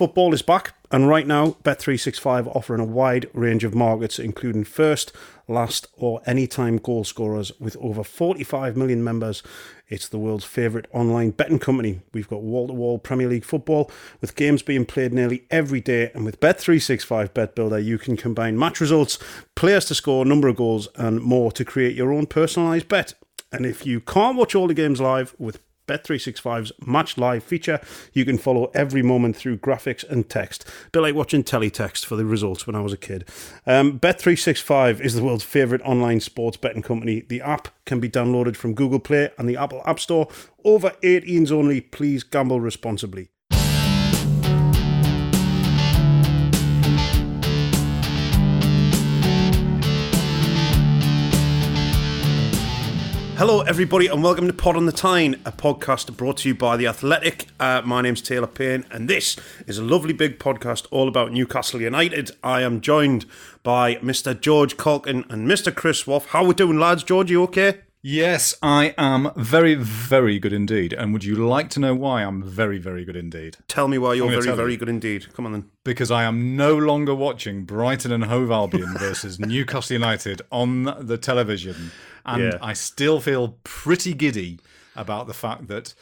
Football is back, and right now, Bet365 offering a wide range of markets, including first, last, or anytime goal scorers. With over 45 million members, it's the world's favourite online betting company. We've got wall to wall Premier League football, with games being played nearly every day. And with Bet365 Bet Builder, you can combine match results, players to score, number of goals, and more to create your own personalised bet. And if you can't watch all the games live with Bet365's Match Live feature, you can follow every moment through graphics and text. A bit like watching teletext for the results when I was a kid. Um, Bet365 is the world's favourite online sports betting company. The app can be downloaded from Google Play and the Apple App Store. Over 18s only. Please gamble responsibly. Hello, everybody, and welcome to Pod on the Tyne, a podcast brought to you by The Athletic. Uh, my name's Taylor Payne, and this is a lovely big podcast all about Newcastle United. I am joined by Mr. George Caulkin and Mr. Chris Waugh. How we doing, lads? George, you okay? Yes, I am very, very good indeed. And would you like to know why I'm very, very good indeed? Tell me why you're very, very you. good indeed. Come on then. Because I am no longer watching Brighton and Hove Albion versus Newcastle United on the television. And Yeah. I still feel pretty giddy about the fact that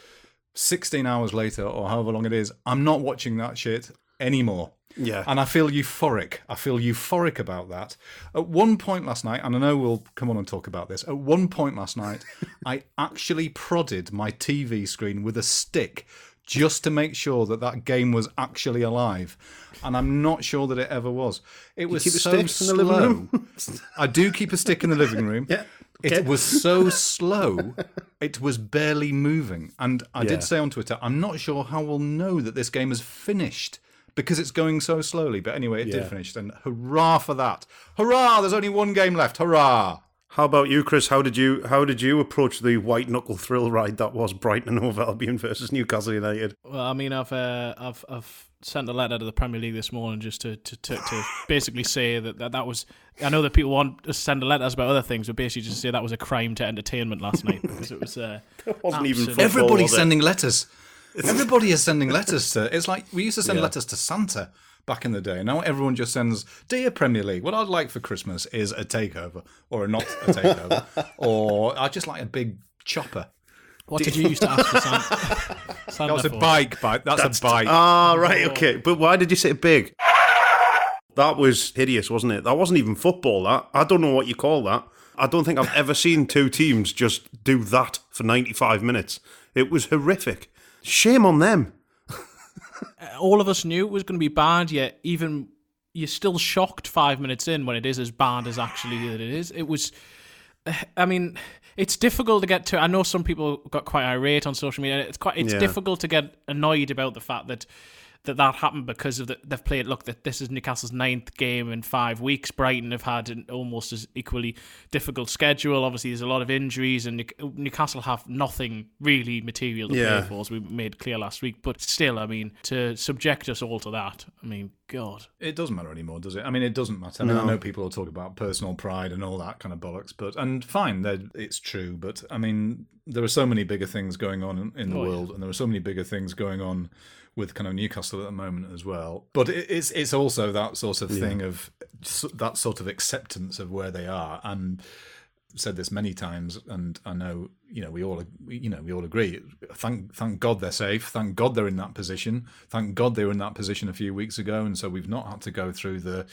16 hours later, or however long it is, I'm not watching that shit anymore. Yeah. And I feel euphoric. I feel euphoric about that. At one point last night, and I know we'll come on and talk about this, at one point last night, I actually prodded my TV screen with a stick just to make sure that that game was actually alive. And I'm not sure that it ever was. It was so stick in the slow. I do keep a stick in the living room. Yeah. It Okay. was so slow, it was barely moving. And I Yeah. did say on Twitter, I'm not sure how we'll know that this game is finished because it's going so slowly. But anyway, it Yeah. did finish. And hurrah for that. Hurrah! There's only one game left. Hurrah! How about you, Chris? How did you how did you approach the white knuckle thrill ride that was Brighton and Hove Albion versus Newcastle United? Well, I mean, I've uh, I've I've sent a letter to the Premier League this morning just to to, to, to basically say that, that that was. I know that people want to send letters about other things, but basically just say that was a crime to entertainment last night because it was. Uh, wasn't even absolute- football, Everybody's was it? sending letters. Everybody is sending letters to. It's like we used to send Yeah. letters to Santa back in the day. Now everyone just sends, "Dear Premier League, what I'd like for Christmas is a takeover, or a not a takeover, or I just like a big chopper." what did you used to ask for Santa? Santa That was a for? bike, bike. That's, a bike. Ah, right, okay. But why did you say big? That was hideous, wasn't it? That wasn't even football, that. I don't know what you call that. I don't think I've ever seen two teams just do that for 95 minutes. It was horrific. Shame on them. All of us knew it was going to be bad, yet even you're still shocked five minutes in when it is as bad as actually that it is. It was. I mean, it's difficult to get to. I know some people got quite irate on social media. It's quite. It's Yeah. difficult to get annoyed about the fact that that that happened because of the, they've played. Look, that this is Newcastle's ninth game in five weeks. Brighton have had an almost as equally difficult schedule. Obviously, there's a lot of injuries, and Newcastle have nothing really material to Yeah. play for, as we made clear last week. But still, I mean, to subject us all to that, I mean, God. It doesn't matter anymore, does it? I mean, it doesn't matter. I mean, I know people will talk about personal pride and all that kind of bollocks, but and fine, it's true. But I mean, there are so many bigger things going on in, in the Oh, yeah. world, and there are so many bigger things going on with kind of Newcastle at the moment as well. But it's it's also that sort of thing of that sort of acceptance of where they are and said this many times, and I know you know we all you know we all agree. Thank thank God they're safe. Thank God they're in that position. Thank God they were in that position a few weeks ago, and so we've not had to go through the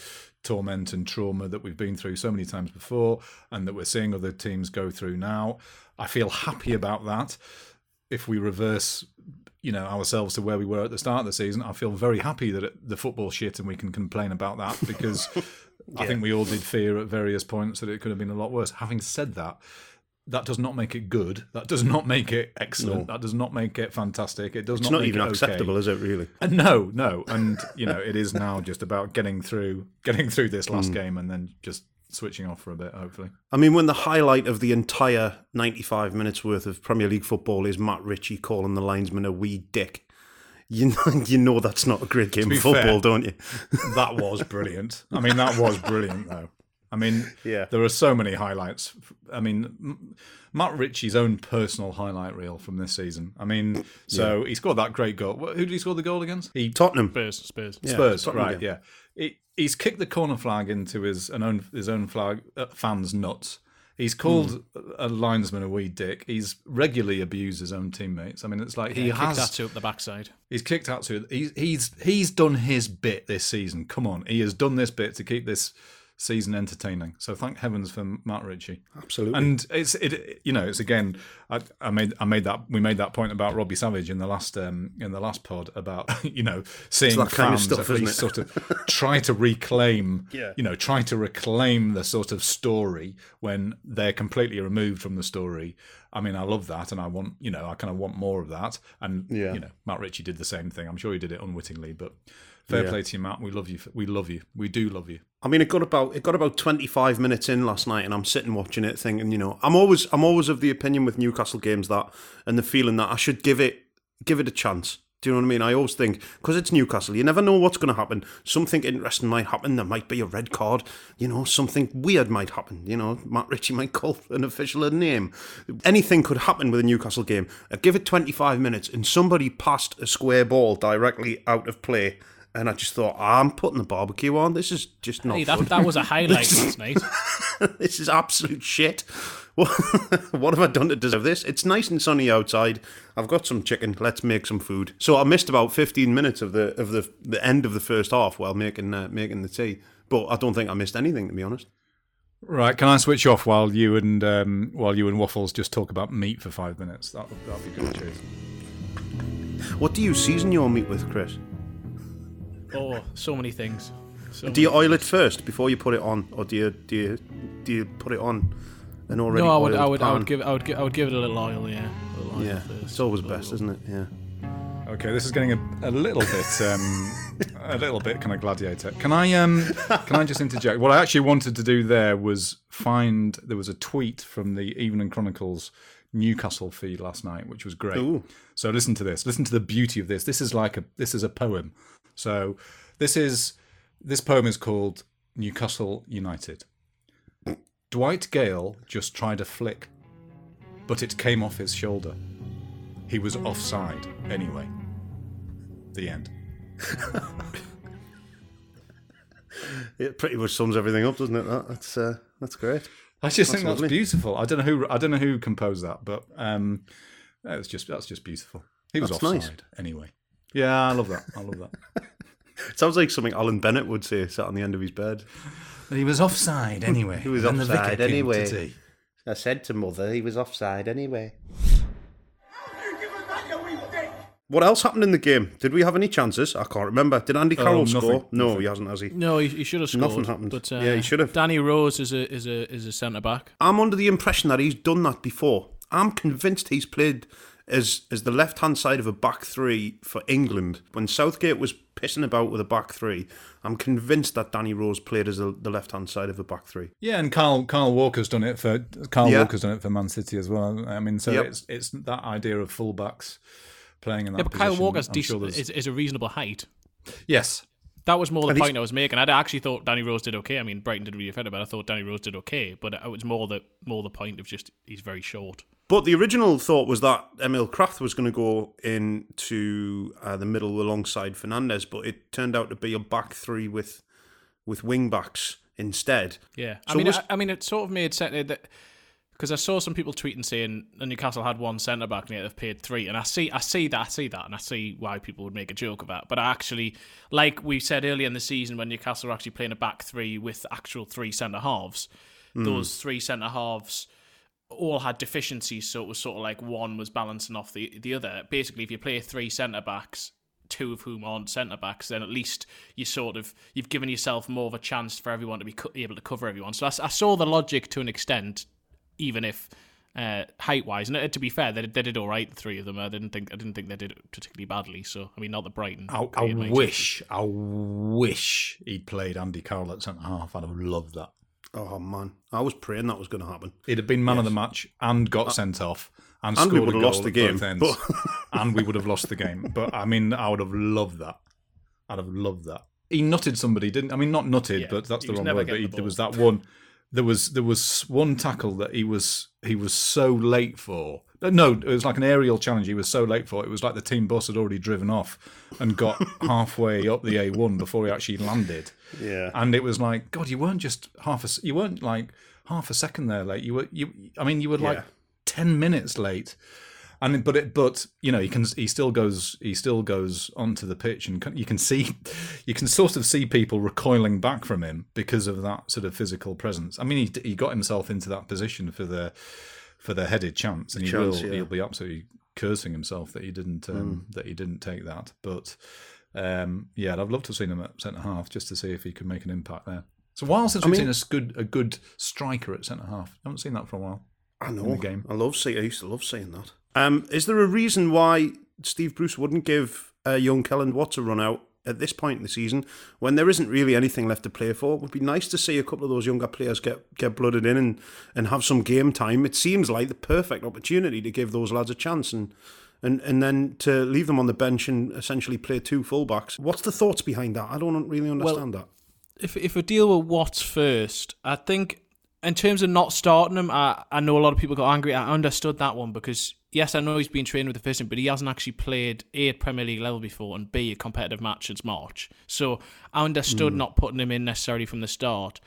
torment and trauma that we've been through so many times before, and that we're seeing other teams go through now. I feel happy about that. If we reverse you know ourselves to where we were at the start of the season. I feel very happy that it, the football shit and we can complain about that because I think we all did fear at various points that it could have been a lot worse. Having said that, that does not make it good. That does not make it excellent. That does not make it fantastic. It does It's not not even okay. acceptable, is it, really? Uh, No, no, and you know it is now just about getting through, getting through this last game, and then just switching off for a bit. Hopefully, I mean, when the highlight of the entire 95 minutes worth of Premier League football is Matt Ritchie calling the linesman a wee dick, you know, you know that's not a great game of football, fair- don't you? that was brilliant. I mean, that was brilliant though. I mean, Yeah. there are so many highlights. I mean, Matt Ritchie's own personal highlight reel from this season. I mean, so he scored that great goal. Who did he score the goal against? He Tottenham. Spurs, Spurs. Spurs, Tottenham right? game. Yeah, He- he's kicked the corner flag into his an own his own flag uh, fans' nuts. He's called a linesman a wee dick. He's regularly abused his own teammates. I mean, it's like he Kicked has that to up the backside. He's kicked out to he's he's he's done his bit this season. Come on, he has done this bit to keep this season entertaining. So thank heavens for Matt Ritchie. Absolutely. And it's it you know it's again I, I made I made that we made that point about Robbie Savage in the last um in the last pod about you know seeing that kind of fans stuff, at least sort of try to reclaim Yeah. you know try to reclaim the sort of story when they're completely removed from the story. I mean I love that and I want you know I kind of want more of that and Yeah. you know Matt Ritchie did the same thing. I'm sure he did it unwittingly, but fair Yeah. play to you, Matt. We love you. We love you. We do love you. I mean, it got about it got about twenty five minutes in last night, and I'm sitting watching it, thinking, you know, I'm always I'm always of the opinion with Newcastle games that, and the feeling that I should give it give it a chance. Do you know what I mean? I always think because it's Newcastle, you never know what's going to happen. Something interesting might happen. There might be a red card. You know, something weird might happen. You know, Matt Ritchie might call an official a name. Anything could happen with a Newcastle game. I give it 25 minutes, and somebody passed a square ball directly out of play. And I just thought, I'm putting the barbecue on. This is just not Hey, that, good. that was a highlight last night. this is absolute shit. What, what have I done to deserve this? It's nice and sunny outside. I've got some chicken. Let's make some food. So I missed about 15 minutes of the of the the end of the first half while making uh, making the tea. But I don't think I missed anything to be honest. Right, can I switch off while you and um, while you and Waffles just talk about meat for five minutes? That that'd be good. Cheers. What do you season your meat with, Chris? Oh, so many things. So Do you many- oil it first before you put it on, or do you do you do you put it on an already No, I would, oiled I would, I would give, I would, give, I would give it a little oil. Yeah, little oil Yeah, first. it's always best, isn't it? Yeah. Okay, this is getting a, a little bit um, a little bit kind of gladiator. Can I um can I just interject? What I actually wanted to do there was find there was a tweet from the Evening Chronicles Newcastle feed last night, which was great. Ooh. So listen to this. Listen to the beauty of this. This is like a this is a poem. So this is this poem is called Newcastle United. Dwight Gayle just tried a flick, but it came off his shoulder. He was offside anyway. The end. It pretty much sums everything up, doesn't it? That, that's uh, that's great. I just think that's lovely. beautiful. I don't know who I don't know who composed that, but um, that's just that's just beautiful. He was That's offside nice. anyway. Yeah, I love that. I love that. Sounds like something Alan Bennett would say, sat on the end of his bed. But he was offside anyway. He was when the vicar offside came anyway. tea. I said to mother he was offside anyway. What else happened in the game? Did we have any chances? I can't remember. Did Andy Carroll nothing, score? No, nothing. he hasn't, has he? No, he, he should have scored. Nothing happened. But, uh, Yeah, he should have. Danny Rose is a is a is a centre back. I'm under the impression that he's done that before. I'm convinced he's played as as the left hand side of a back three for England when Southgate was pissing about with a back three. I'm convinced that Danny Rose played as the, the left hand side of a back three. Yeah, and Kyle Kyle Walker's done it for Kyle Yeah. Walker's done it for Man City as well. I mean, so Yep. it's it's that idea of fullbacks playing in that Yeah, but Kyle. Walker's decent, sure is, is a reasonable height. yes, That was more the And he's- point I was making. I actually thought Danny Rose did okay. I mean, Brighton did really offended, but I thought Danny Rose did okay. But it was more the more the point of just he's very short. But the original thought was that Emil Krafth was going to go into uh, the middle alongside Fernandez, but it turned out to be a back three with with wing backs instead. Yeah, I mean, was- I, I mean, it sort of made sense that because I saw some people tweeting saying Newcastle had one centre back and yet they've paid three, and I see, I see that, I see that, and I see why people would make a joke of that. But I actually, like we said earlier in the season, when Newcastle were actually playing a back three with actual three centre halves, those three centre halves all had deficiencies, so it was sort of like one was balancing off the the other. Basically, if you play three centre backs, two of whom aren't centre backs, then at least you sort of you've given yourself more of a chance for everyone to be co- able to cover everyone. So I saw the logic to an extent, even if. Uh, height wise, and uh, to be fair, they, they did all right. The three of them, I didn't think I didn't think they did it particularly badly. So I mean, not the Brighton. I, I wish, I wish he'd played Andy Carroll at centre half. I'd have loved that. Oh man, I was praying that was going to happen. He'd have been man of the match and got uh, sent off and, and we scored would a have goal lost the game, ends. but- and we would have lost the game. But I mean, I would have loved that. I'd have loved that. he nutted somebody, didn't? I mean, not nutted, Yeah, but that's the wrong never word. But he, the there was that one. There was there was one tackle that he was he was so late for. No, it was like an aerial challenge. He was so late for. It was like the team bus had already driven off and got halfway up the A1 before he actually landed. Yeah. And it was like, God, you weren't just half a, you weren't like half a second there late. You were, you, I mean, you were like Yeah. ten minutes late. And but it, but you know, he can, he still goes, he still goes onto the pitch, and can- you can see, you can sort of see people recoiling back from him because of that sort of physical presence. I mean, he, he got himself into that position for the, for the headed chance, and he chance, will, yeah. he'll be absolutely cursing himself that he didn't, um, that he didn't take that. But um, yeah, I'd love to have seen him at centre half just to see if he could make an impact there. It's a while since we've mean- seen a good a good striker at centre half. I haven't seen that for a while. I know. the game. I love seeing. I used to love seeing that. Um, is there a reason why Steve Bruce wouldn't give uh, young Kelland Watts a run out at this point in the season when there isn't really anything left to play for? It would be nice to see a couple of those younger players get get blooded in and, and have some game time. It seems like the perfect opportunity to give those lads a chance and. And, and then to leave them on the bench and essentially play two fullbacks. What's the thoughts behind that? I don't really understand that. if if we deal with Watts first, I think in terms of not starting him, I, I know a lot of people got angry. I understood that one because yes, I know he's been trained with the first team, but he hasn't actually played a at Premier League level before and b a competitive match since March. So I understood not putting him in necessarily from the start.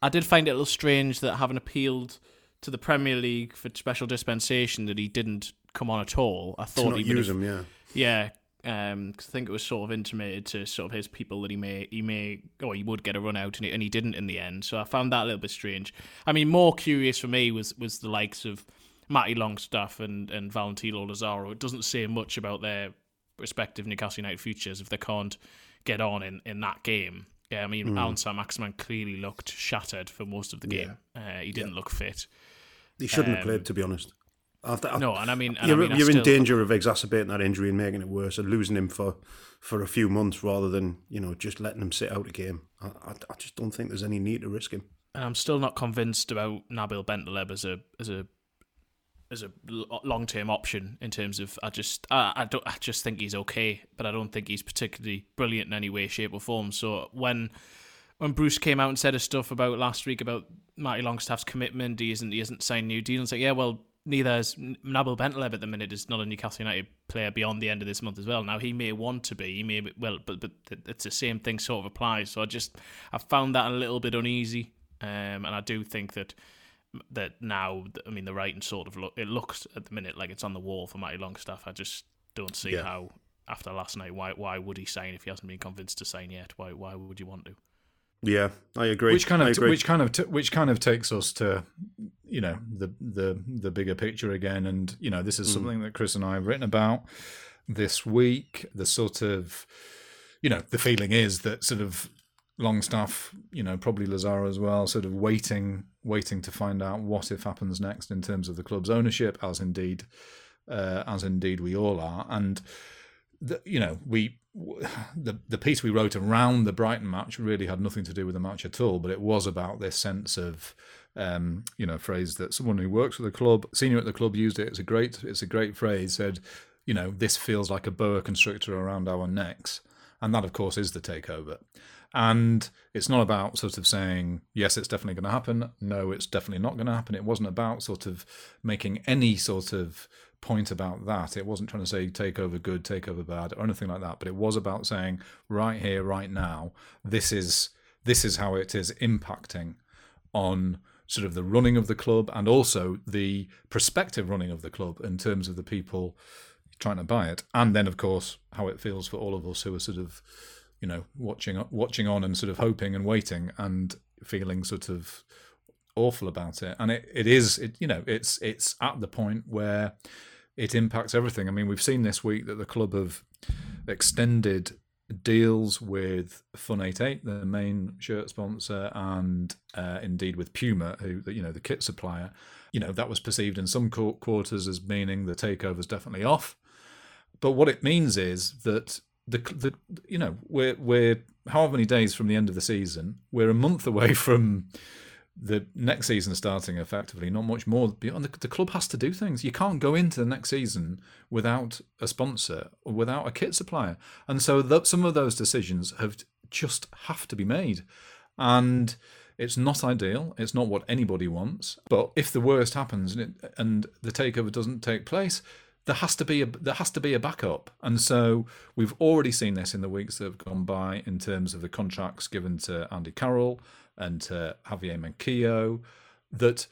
I did find it a little strange that having appealed to the Premier League for special dispensation that he didn't come on at all. I thought not even use them, yeah. yeah, um, 'cause I think it was sort of intimated to sort of his people that he may, he may, or he would get a run out, and he, and he didn't in the end. So I found that a little bit strange. I mean, more curious for me was was the likes of Matty Longstaff and and Valentino Lazaro. It doesn't say much about their respective Newcastle United futures if they can't get on in, in that game. Yeah, I mean, Allan Saint-Maximin clearly looked shattered for most of the game. Uh, he didn't look fit. He shouldn't have Um, played, to be honest. After, No, and I mean, and you're, I mean, you're in still- danger of exacerbating that injury and making it worse and losing him for, for a few months rather than you know just letting him sit out a game. I, I, I just don't think there's any need to risk him. and I'm still not convinced about Nabil Bentaleb as a as a as a long term option in terms of I just I, I don't I just think he's okay, but I don't think he's particularly brilliant in any way, shape, or form. So when when Bruce came out and said his stuff about last week about Matty Longstaff's commitment, he isn't he hasn't signed new deal. It's like yeah, well neither is Nabil Bentaleb at the minute. Is not a Newcastle United player beyond the end of this month as well. Now he may want to be, he may well, but but it's the same thing sort of applies. So I just I found that a little bit uneasy, um, and I do think that that now I mean the writing sort of look it looks at the minute like it's on the wall for Matty Longstaff. I just don't see Yeah. how after last night why why would he sign if he hasn't been convinced to sign yet? Why why would you want to? Yeah, I agree. Which kind of agree. which kind of t- which kind of takes us to you know the the the bigger picture again, and you know this is hmm. something that Chris and I have written about this week. The sort of you know the feeling is that sort of Longstaff, you know, probably Lazaro as well, sort of waiting waiting to find out what if happens next in terms of the club's ownership, as indeed uh, as indeed we all are, and the, you know we the the piece we wrote around the Brighton match really had nothing to do with the match at all, but it was about this sense of um, you know phrase that someone who works with the club, senior at the club, used it. It's a great it's a great phrase. Said you know this feels like a boa constrictor around our necks, and that of course is the takeover. And it's not about sort of saying, yes, it's definitely going to happen. No, it's definitely not going to happen. It wasn't about sort of making any sort of point about that. It wasn't trying to say take over good, take over bad, or anything like that. But it was about saying, right here, right now, this is this is how it is impacting on sort of the running of the club and also the prospective running of the club in terms of the people trying to buy it. And then of course how it feels for all of us who are sort of you know watching watching on and sort of hoping and waiting and feeling sort of awful about it. And it, it is it you know it's it's at the point where it impacts everything. I mean we've seen this week that the club have extended deals with fun 88 the main shirt sponsor and uh, indeed with puma who you know the kit supplier. You know that was perceived in some quarters as meaning the takeover's definitely off. But what it means is that the the you know we're we're however many days from the end of the season, we're a month away from the next season starting effectively. Not much more. Beyond the, the club has to do things. You can't go into the next season without a sponsor or without a kit supplier, and so some of those decisions have just have to be made. And it's not ideal. It's not what anybody wants. But if the worst happens and, it, and the takeover doesn't take place, there has to be a there has to be a backup. And so we've already seen this in the weeks that have gone by in terms of the contracts given to Andy Carroll and to Javier Manquillo. That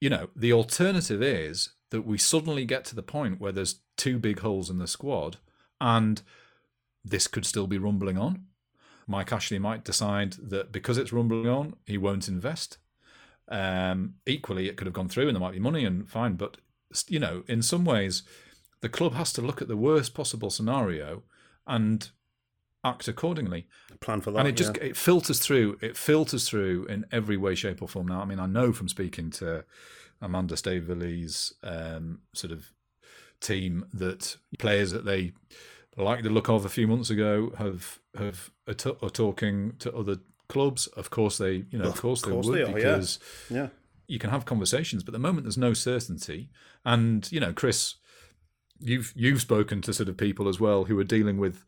you know the alternative is that we suddenly get to the point where there's two big holes in the squad, and this could still be rumbling on. Mike Ashley might decide that because it's rumbling on, he won't invest. Um, equally, it could have gone through and there might be money and fine. But, you know, in some ways, the club has to look at the worst possible scenario and act accordingly. Plan for that. And it just yeah. it filters through. It filters through in every way, shape, or form. Now, I mean, I know from speaking to Amanda Staveley's um, sort of team that players that they like the look of a few months ago have have are, t- are talking to other clubs. Of course, they you know of course, course they would they are, yeah. because yeah. You can have conversations, but the moment there's no certainty. And you know, Chris, you've you've spoken to sort of people as well who are dealing with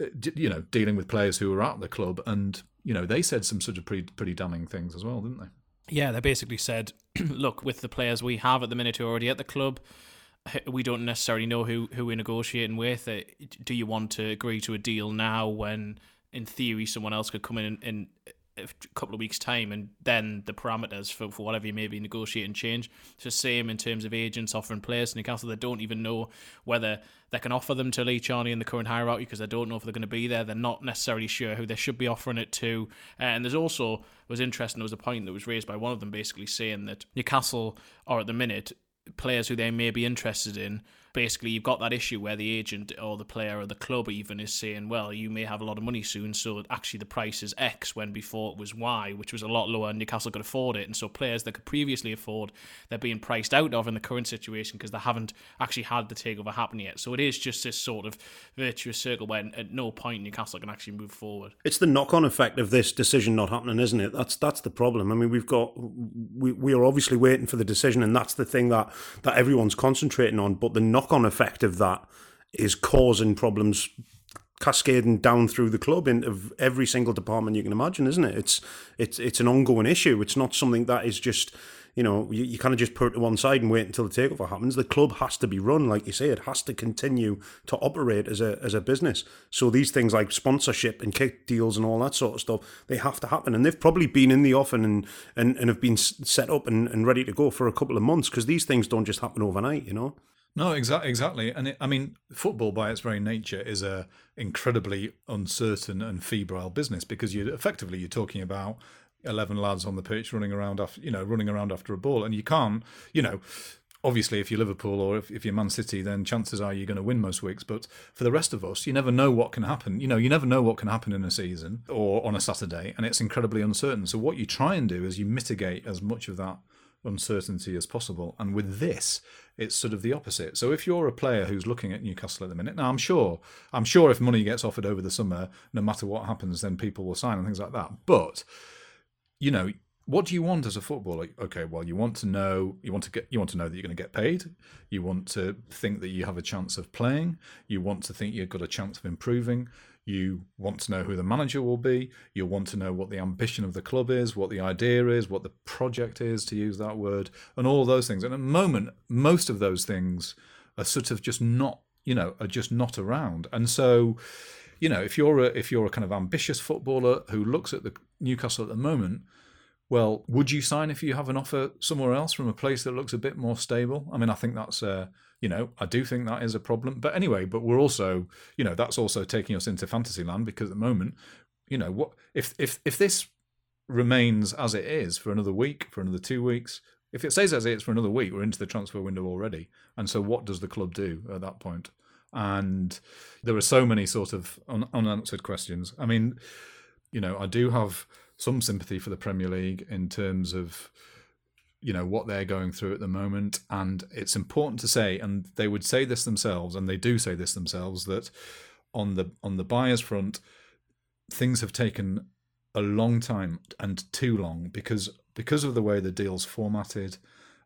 uh, you know dealing with players who are at the club, and you know they said some sort of pretty pretty damning things as well, didn't they? Yeah, they basically said, look, with the players we have at the minute who are already at the club, we don't necessarily know who, who we're negotiating with. Uh, Do you want to agree to a deal now when, in theory, someone else could come in in a couple of weeks' time and then the parameters for, for whatever you may be negotiating change? It's the same in terms of agents offering players to Newcastle. They don't even know whether they can offer them to Lee Charnley in the current hierarchy because they don't know if they're going to be there. They're not necessarily sure who they should be offering it to. Uh, and there's also was interesting. There was a point that was raised by one of them, basically saying that Newcastle are at the minute players who they may be interested in. Basically, you've got that issue where the agent or the player or the club even is saying, well, you may have a lot of money soon, so actually the price is X when before it was Y, which was a lot lower and Newcastle could afford it. And so players that could previously afford, they're being priced out of in the current situation because they haven't actually had the takeover happen yet. So it is just this sort of virtuous circle where at no point Newcastle can actually move forward. It's the knock-on effect of this decision not happening, isn't it? That's that's the problem. I mean, we've got we we are obviously waiting for the decision, and that's the thing that that everyone's concentrating on. But the knock-on effect of that is causing problems cascading down through the club into every single department you can imagine, isn't it? It's it's it's an ongoing issue. It's not something that is just you know you, you kind of just put it to one side and wait until the takeover happens. The club has to be run, like you say, it has to continue to operate as a as a business. So these things like sponsorship and kick deals and all that sort of stuff, they have to happen, and they've probably been in the offing and and, and have been set up and, and ready to go for a couple of months because these things don't just happen overnight, you know. No, exactly, exactly. And it, I mean, football by its very nature is a incredibly uncertain and febrile business because you effectively you're talking about eleven lads on the pitch running around after you know running around after a ball, and you can't you know. Obviously, if you're Liverpool or if, if you're Man City, then chances are you're going to win most weeks. But for the rest of us, you never know what can happen. You know, you never know what can happen in a season or on a Saturday, and it's incredibly uncertain. So what you try and do is you mitigate as much of that uncertainty as possible. And with this, it's sort of the opposite. So if you're a player who's looking at Newcastle at the minute, now I'm sure, I'm sure if money gets offered over the summer, no matter what happens, then people will sign and things like that. But you know, what do you want as a footballer? Okay, well, you want to know, you want to get, you want to know that you're going to get paid. You want to think that you have a chance of playing. You want to think you've got a chance of improving. You want to know who the manager will be. You want to know what the ambition of the club is, what the idea is, what the project is, to use that word, and all those things. And at the moment, most of those things are sort of just not, you know, are just not around. And so, you know, if you're a if you're a kind of ambitious footballer who looks at the Newcastle at the moment, well, would you sign if you have an offer somewhere else from a place that looks a bit more stable? I mean, I think that's, uh, you know, I do think that is a problem. But anyway, but we're also, you know, that's also taking us into fantasy land because at the moment, you know, what if if if this remains as it is for another week, for another two weeks, if it stays as it is for another week, we're into the transfer window already. And so, what does the club do at that point? And there are so many sort of un- unanswered questions. I mean, you know, I do have some sympathy for the Premier League in terms of you know what they're going through at the moment. And it's important to say and they would say this themselves and they do say this themselves that on the on the buyers front things have taken a long time and too long because because of the way the deal's formatted.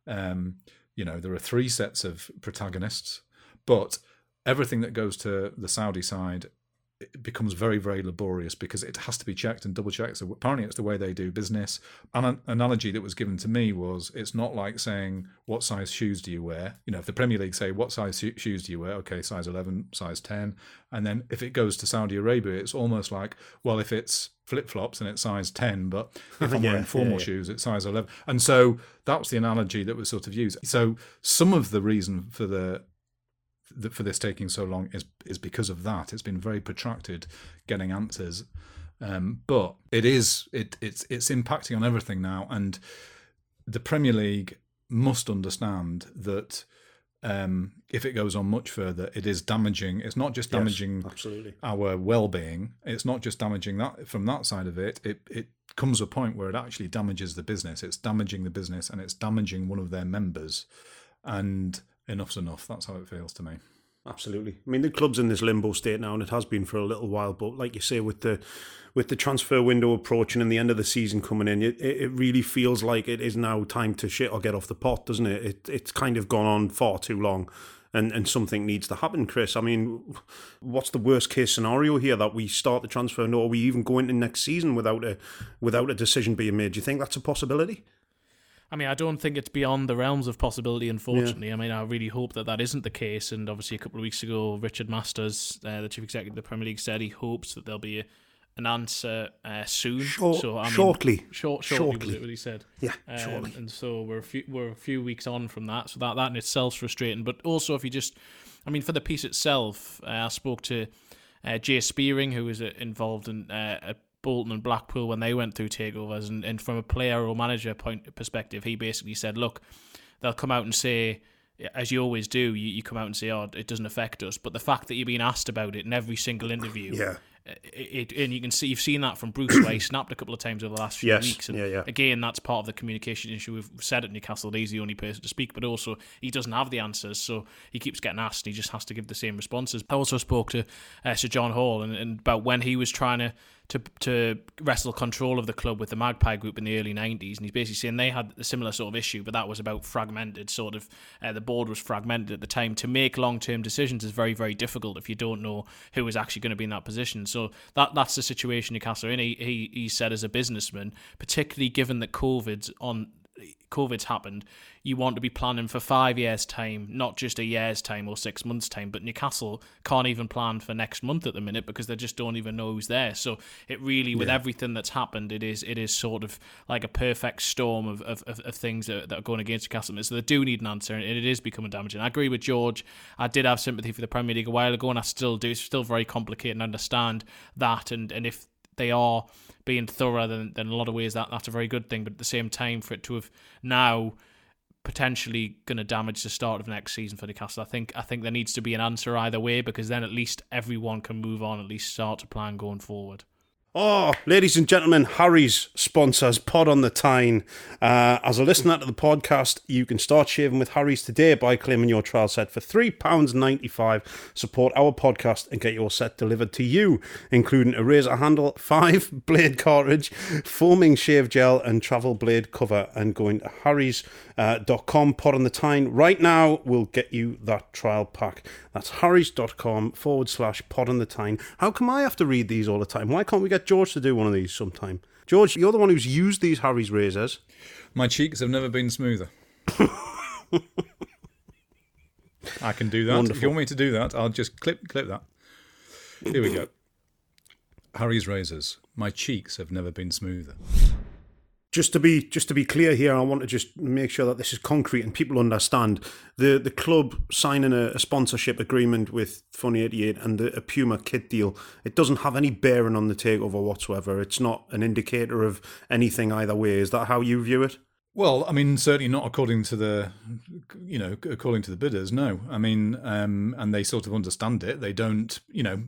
Um you know there are three sets of protagonists but everything that goes to the Saudi side it becomes very, very laborious because it has to be checked and double checked. So apparently, it's the way they do business. An analogy that was given to me was it's not like saying what size shoes do you wear. You know, if the Premier League say what size shoes do you wear, okay, size eleven, size ten, and then if it goes to Saudi Arabia, it's almost like well, if it's flip flops and it's size ten, but if I'm yeah, wearing formal yeah, yeah. shoes, it's size eleven. And so that was the analogy that was sort of used. So some of the reason for the for this taking so long is is because of that. It's been very protracted getting answers, um, but it is it it's it's impacting on everything now, and the Premier League must understand that. Um, if it goes on much further, it is damaging. It's not just damaging yes, absolutely. our well-being. It's not just damaging that from that side of it. It it comes a point where it actually damages the business. It's damaging the business, and it's damaging one of their members. And enough's enough. That's how it feels to me. Absolutely. I mean, the club's in this limbo state now, and it has been for a little while. But like you say, with the with the transfer window approaching and the end of the season coming in, it, it really feels like it is now time to shit or get off the pot, doesn't it? it it's kind of gone on far too long. And, and something needs to happen, Chris. I mean, what's the worst case scenario here that we start the transfer window, or we even go into next season without a without a decision being made? Do you think that's a possibility? I mean, I don't think it's beyond the realms of possibility, unfortunately. Yeah. I mean, I really hope that that isn't the case. And obviously, a couple of weeks ago, Richard Masters, uh, the chief executive of the Premier League, said he hopes that there'll be a, an answer uh, soon. Short, so, I mean, shortly. Short, shortly, shortly. what he said. Yeah, um, shortly. And so we're a, few, we're a few weeks on from that. So that, that in itself is frustrating. But also, if you just, I mean, for the piece itself, uh, I spoke to uh, Jay Spearing, who was uh, involved in uh, a Bolton and Blackpool when they went through takeovers, and, and from a player or manager point perspective, he basically said, look, they'll come out and say, as you always do, you, you come out and say, oh, it doesn't affect us. But the fact that you're being asked about it in every single interview, yeah. It, it, and you can see you've seen that from Bruce where he snapped a couple of times over the last few yes. weeks. And yeah, yeah. again, that's part of the communication issue. We've said at Newcastle that he's the only person to speak, but also he doesn't have the answers, so he keeps getting asked. And he just has to give the same responses. I also spoke to uh, Sir John Hall and, and about when he was trying to to to wrestle control of the club with the Magpie Group in the early '90s, and he's basically saying they had a similar sort of issue, but that was about fragmented. Sort of, uh, the board was fragmented at the time. To make long-term decisions is very, very difficult if you don't know who is actually going to be in that position. So that that's the situation Newcastle in. He, he he said as a businessman, particularly given that COVID's on COVID's happened, you want to be planning for five years' time, not just a year's time or six months' time. But Newcastle can't even plan for next month at the minute because they just don't even know who's there. So it really, with yeah. everything that's happened, it is it is sort of like a perfect storm of, of, of, of things that, that, are going against Newcastle. So they do need an answer, and it is becoming damaging. I agree with George. I did have sympathy for the Premier League a while ago, and I still do. It's still very complicated and understand that. And and if they are being thorough, then, then in a lot of ways that that's a very good thing. But at the same time, for it to have now potentially going to damage the start of next season for Newcastle, I think I think there needs to be an answer either way because then at least everyone can move on, at least start to plan going forward. Oh, ladies and gentlemen, Harry's sponsors Pod on the Tyne. Uh, as a listener to the podcast, you can start shaving with Harry's today by claiming your trial set for £3.95. Support our podcast and get your set delivered to you, including a razor handle, five blade cartridge, foaming shave gel, and travel blade cover. And going to harrys.com, uh, Pod on the Tyne right now we'll get you that trial pack. That's harrys.com forward slash Pod on the Tyne. How come I have to read these all the time? Why can't we get George to do one of these sometime. George, you're the one who's used these Harry's razors. My cheeks have never been smoother. I can do that. Wonderful. If you want me to do that, I'll just clip clip that. Here we go. Harry's razors. My cheeks have never been smoother just to be just to be clear here, I want to just make sure that this is concrete and people understand the the club signing a, a sponsorship agreement with Funny Eighty Eight and the, Puma kit deal. It doesn't have any bearing on the takeover whatsoever. It's not an indicator of anything either way. Is that how you view it? Well, I mean, certainly not according to the, you know, according to the bidders. No, I mean, um, and they sort of understand it. They don't, you know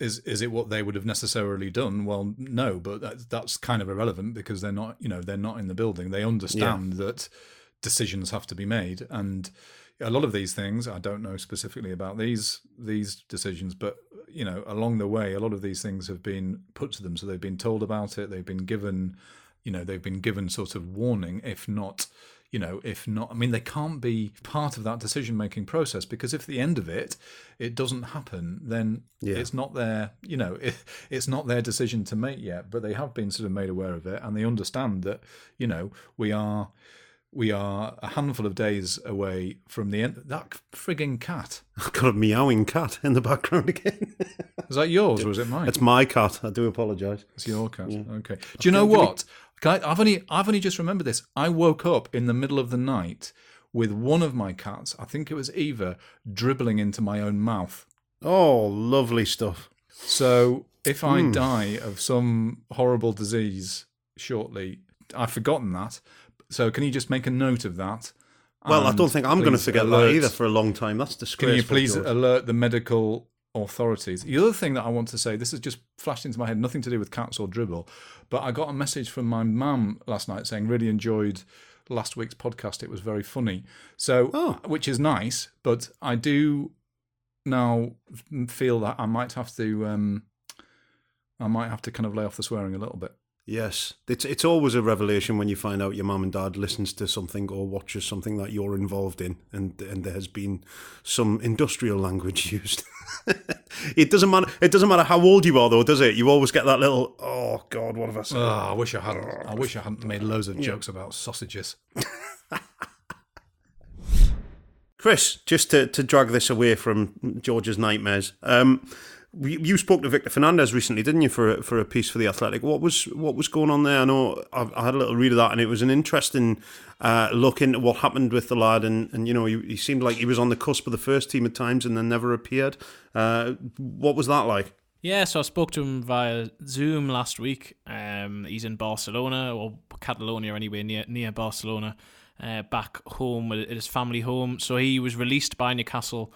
is is it what they would have necessarily done? Well, no, but that's, that's kind of irrelevant because they're not, you know, they're not in the building. They understand yeah. that decisions have to be made, and a lot of these things, I don't know specifically about these these decisions, but you know, along the way, a lot of these things have been put to them, so they've been told about it. They've been given, you know, they've been given sort of warning, if not you know, if not, I mean, they can't be part of that decision making process because if at the end of it, it doesn't happen, then Yeah. it's not their, you know, it, it's not their decision to make yet. But they have been sort of made aware of it, and they understand that, you know, we are. We are a handful of days away from the end. That frigging cat. I've got a meowing cat in the background again. Is that yours or is it mine? it's my cat. I do apologise. It's your cat. Okay. Do you know what? I, I've only I've only just remembered this. I woke up in the middle of the night with one of my cats. I think it was Eva dribbling into my own mouth. Oh, lovely stuff. So if I hmm. die of some horrible disease shortly, I've forgotten that. So can you just make a note of that? Well, I don't think I'm going to forget alert- that either for a long time. That's disgusting. Can you please George. alert the medical authorities? The other thing that I want to say, this has just flashed into my head, nothing to do with cats or dribble, but I got a message from my mum last night saying really enjoyed last week's podcast. It was very funny. So, Oh. which is nice, but I do now feel that I might have to, um, I might have to kind of lay off the swearing a little bit. Yes, it's it's always a revelation when you find out your mum and dad listens to something or watches something that you're involved in, and and there has been some industrial language used. it doesn't matter. It doesn't matter how old you are, though, does it? You always get that little. Oh God, what have I said? Oh, I wish I hadn't. I wish I hadn't made loads of jokes about sausages. Chris, just to, to drag this away from George's nightmares, um, you spoke to Victor Fernandez recently, didn't you, for a, for a piece for the Athletic? What was what was going on there? I know I, I had a little read of that, and it was an interesting uh, look into what happened with the lad. And, and you know, he, he seemed like he was on the cusp of the first team at times, and then never appeared. Uh, what was that like? Yeah, so I spoke to him via Zoom last week. Um, he's in Barcelona or Catalonia, anyway, near near Barcelona, uh, back home at his family home. So he was released by Newcastle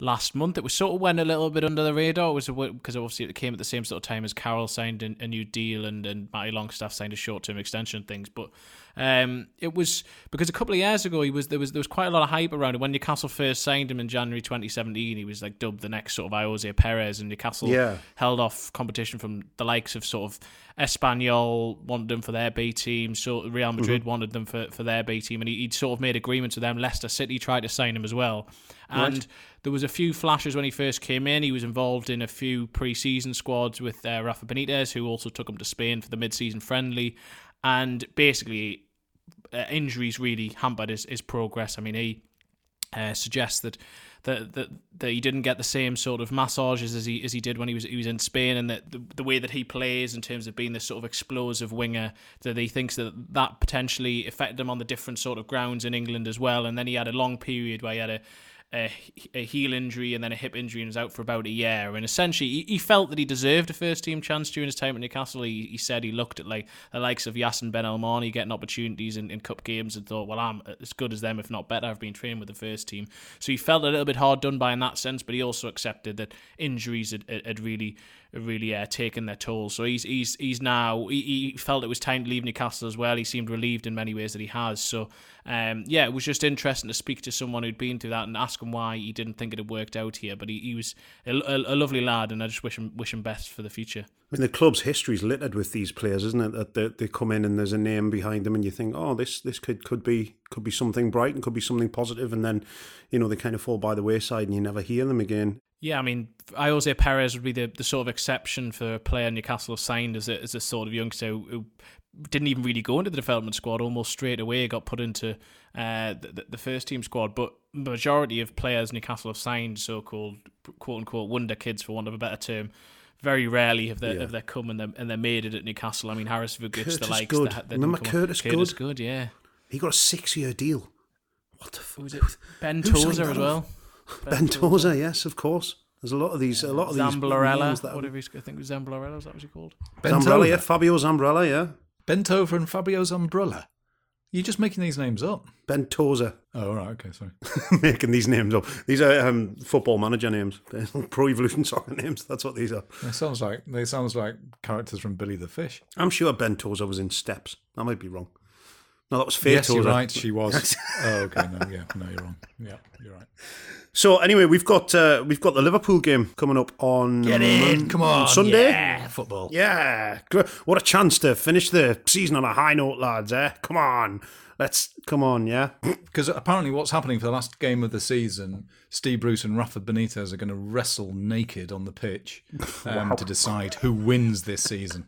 last month. It was sort of went a little bit under the radar. It was because obviously it came at the same sort of time as Carroll signed a, new deal and and Matty Longstaff signed a short term extension and things. But um, it was because a couple of years ago he was there was there was quite a lot of hype around it when Newcastle first signed him in January 2017. He was like dubbed the next sort of Ayoze Perez, and Newcastle Yeah. held off competition from the likes of sort of Espanyol wanted them for their B team, so Real Madrid wanted them for, for their B team, and he, he'd sort of made agreements with them. Leicester City tried to sign him as well, and there was a few flashes when he first came in. He was involved in a few pre-season squads with uh, Rafa Benitez, who also took him to Spain for the mid-season friendly, and basically uh, injuries really hampered his, his progress. I mean, he uh, suggests that, that that that he didn't get the same sort of massages as he as he did when he was he was in Spain, and that the, the way that he plays in terms of being this sort of explosive winger, that he thinks that that potentially affected him on the different sort of grounds in England as well. And then he had a long period where he had a a, a heel injury and then a hip injury and was out for about a year. And essentially, he, he felt that he deserved a first team chance during his time at Newcastle. He, he said he looked at like the likes of Yasin Ben El-Mhanni getting opportunities in, in cup games and thought, well, I'm as good as them, if not better. I've been trained with the first team. So he felt a little bit hard done by in that sense, but he also accepted that injuries had- had really really uh, taken their toll. So he's he's he's now he, he felt it was time to leave Newcastle as well. He seemed relieved in many ways that he has. So um, yeah, it was just interesting to speak to someone who'd been through that and ask him why he didn't think it had worked out here. But he, he was a, a, a lovely lad, and I just wish him wish him best for the future. I mean, the club's history is littered with these players, isn't it? That they, they come in and there's a name behind them, and you think, oh, this this could could be could be something bright and could be something positive, and then you know they kind of fall by the wayside, and you never hear them again. Yeah, I mean, Ayoze Perez would be the, the sort of exception for a player Newcastle have signed as a, as a sort of youngster who, didn't even really go into the development squad, almost straight away got put into uh, the, the first team squad. But majority of players Newcastle have signed, so called quote unquote wonder kids, for want of a better term, very rarely have they Yeah. have they come and they and they made it at Newcastle. I mean, Haris Vuckic, the Curtis likes. Good. They, they Remember didn't come on. Curtis Curtis Good? Good, yeah. He got a six year deal. What the fuck? Was it Ben Tozer as well? Ben Tozer, yes, of course. There's a lot of these. A lot of these. names Zamblorella, that- whatever he's, I think it was Zamblorella. Is that what he called? Zamblera, yeah, Fabio Zamblera, yeah. Bent over and Fabio's umbrella. You're just making these names up. Ben Tozer, Oh, all right. Okay, sorry. making these names up. These are um, football manager names, Pro Evolution Soccer names. That's what these are. They sounds like they sounds like characters from Billy the Fish. I'm sure Ben Tozer was in Steps. I might be wrong. No, that was Faye Yes, you're right. She was. oh, okay. No, yeah, no, you're wrong. Yeah, you're right. So anyway, we've got uh, we've got the Liverpool game coming up on Mon- Come on, Sunday. Yeah, football. Yeah, what a chance to finish the season on a high note, lads. Eh? Come on, let's come on, yeah. Because apparently, what's happening for the last game of the season, Steve Bruce and Rafa Benitez are going to wrestle naked on the pitch um, to decide who wins this season.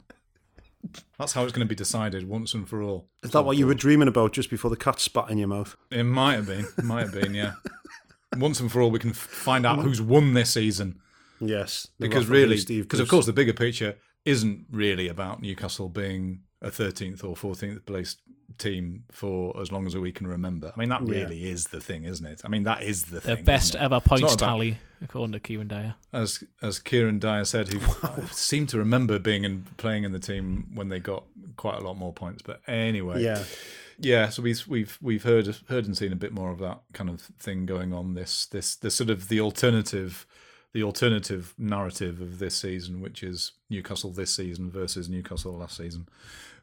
That's how it's going to be decided once and for all. Is that what you were dreaming about just before the cat spat in your mouth? It might have been. It might have been. Yeah. once and for all, we can find out who's won this season. Yes, Because really, because of course, the bigger picture isn't really about Newcastle being a 13th or 14th place team for as long as we can remember. I mean, that really is the thing, isn't it? I mean, that is the thing The thing. best ever It's points about- tally, according to Kieran Dyer. as as Kieran Dyer said, who seemed to remember being in playing in the team when they got quite a lot more points. But anyway, yeah, yeah. So we've we've we've heard heard and seen a bit more of that kind of thing going on. This this this sort of the alternative. The alternative narrative of this season, which is Newcastle this season versus Newcastle last season,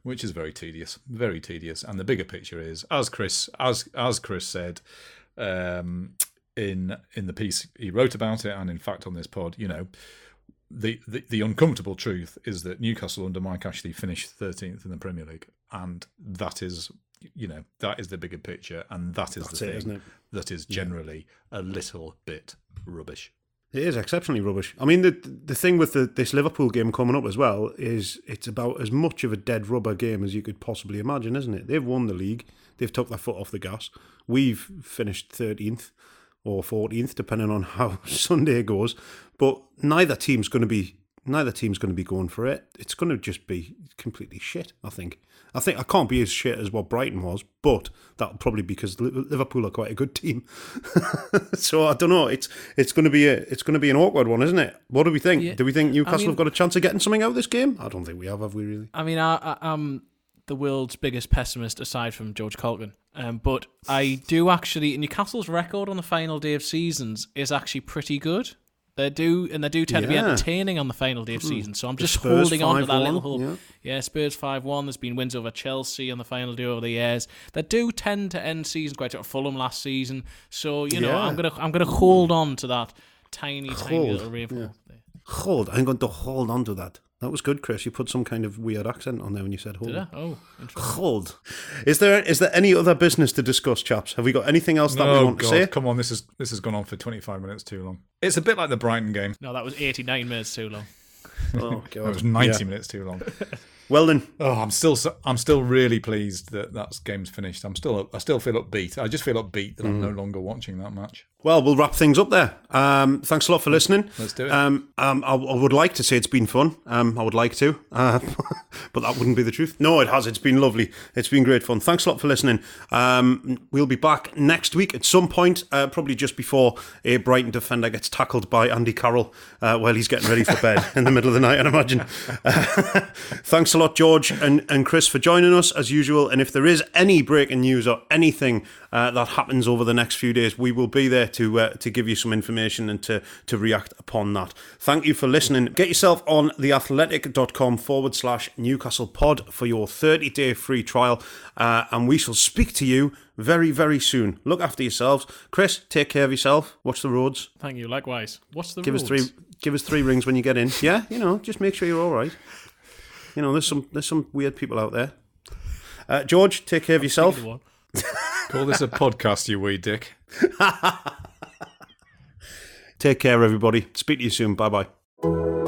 which is very tedious, very tedious. And the bigger picture is, as Chris, as as Chris said, um, in in the piece he wrote about it, and in fact on this pod, you know, the, the the uncomfortable truth is that Newcastle under Mike Ashley finished thirteenth in the Premier League, and that is, you know, that is the bigger picture, and that is That's the thing isn't it? that is generally a little bit rubbish. It is exceptionally rubbish. I mean, the the thing with the, this Liverpool game coming up as well is it's about as much of a dead rubber game as you could possibly imagine, isn't it? They've won the league, they've took their foot off the gas. We've finished thirteenth or fourteenth, depending on how Sunday goes. But neither team's going to be neither team's going to be going for it. It's going to just be completely shit. I think. I think I can't be as shit as what Brighton was, but that'll probably be because Liverpool are quite a good team. so I don't know. It's it's going to be a it's going to be an awkward one, isn't it? What do we think? Yeah. Do we think Newcastle mean- have got a chance of getting something out of this game? I don't think we have. Have we really? I mean, I, I, I'm the world's biggest pessimist aside from George Caulkin. Um, but I do actually, Newcastle's record on the final day of seasons is actually pretty good. They do, and they do tend to be entertaining on the final day of hmm. season. So I'm just holding on to that 5-1, little hope. yeah. Yeah, Spurs five one. There's been wins over Chelsea on the final day over the years. They do tend to end seasons quite. at Fulham last season. So you know, Yeah. I'm gonna I'm gonna hold on to that tiny tiny Hold, little yeah. hope there. Hold. I'm going to hold on to that. That was good, Chris. You put some kind of weird accent on there when you said hold. Did I? Oh, interesting. Hold. Is there is there any other business to discuss, chaps? Have we got anything else that we oh want God! to say? Come on, this is this has gone on for twenty five minutes too long. It's a bit like the Brighton game. No, that was 89 minutes too long. Oh It god. was ninety Yeah. minutes too long. Well then, Oh, I'm still so, I'm still really pleased that that game's finished. I'm still I still feel upbeat. I just feel upbeat that Mm. I'm no longer watching that match. well we'll wrap things up there. Um, thanks a lot for listening. Let's do it. Um, um, I, I would like to say it's been fun. Um, I would like to, uh, but that wouldn't be the truth. No, it has. It's been lovely. It's been great fun. Thanks a lot for listening. Um, we'll be back next week at some point, uh, probably just before a Brighton defender gets tackled by Andy Carroll uh, while he's getting ready for bed in the middle of the night. I'd imagine. Uh, thanks a lot, George and, and Chris, for joining us as usual. And if there is any breaking news or anything uh, that happens over the next few days, we will be there to uh, to give you some information and to to react upon that. Thank you for listening. Get yourself on theathletic.com forward slash Newcastle pod for your 30 day free trial, uh, and we shall speak to you very very soon. Look after yourselves, Chris. Take care of yourself. Watch the roads. Thank you. Likewise. What's the Give us three. Give us three rings when you get in. Yeah, you know, just make sure you're all right. You know, there's some there's some weird people out there. Uh, George, take care of yourself. Either one. Call this a podcast, you wee dick. Take care, everybody. Speak to you soon. Bye bye.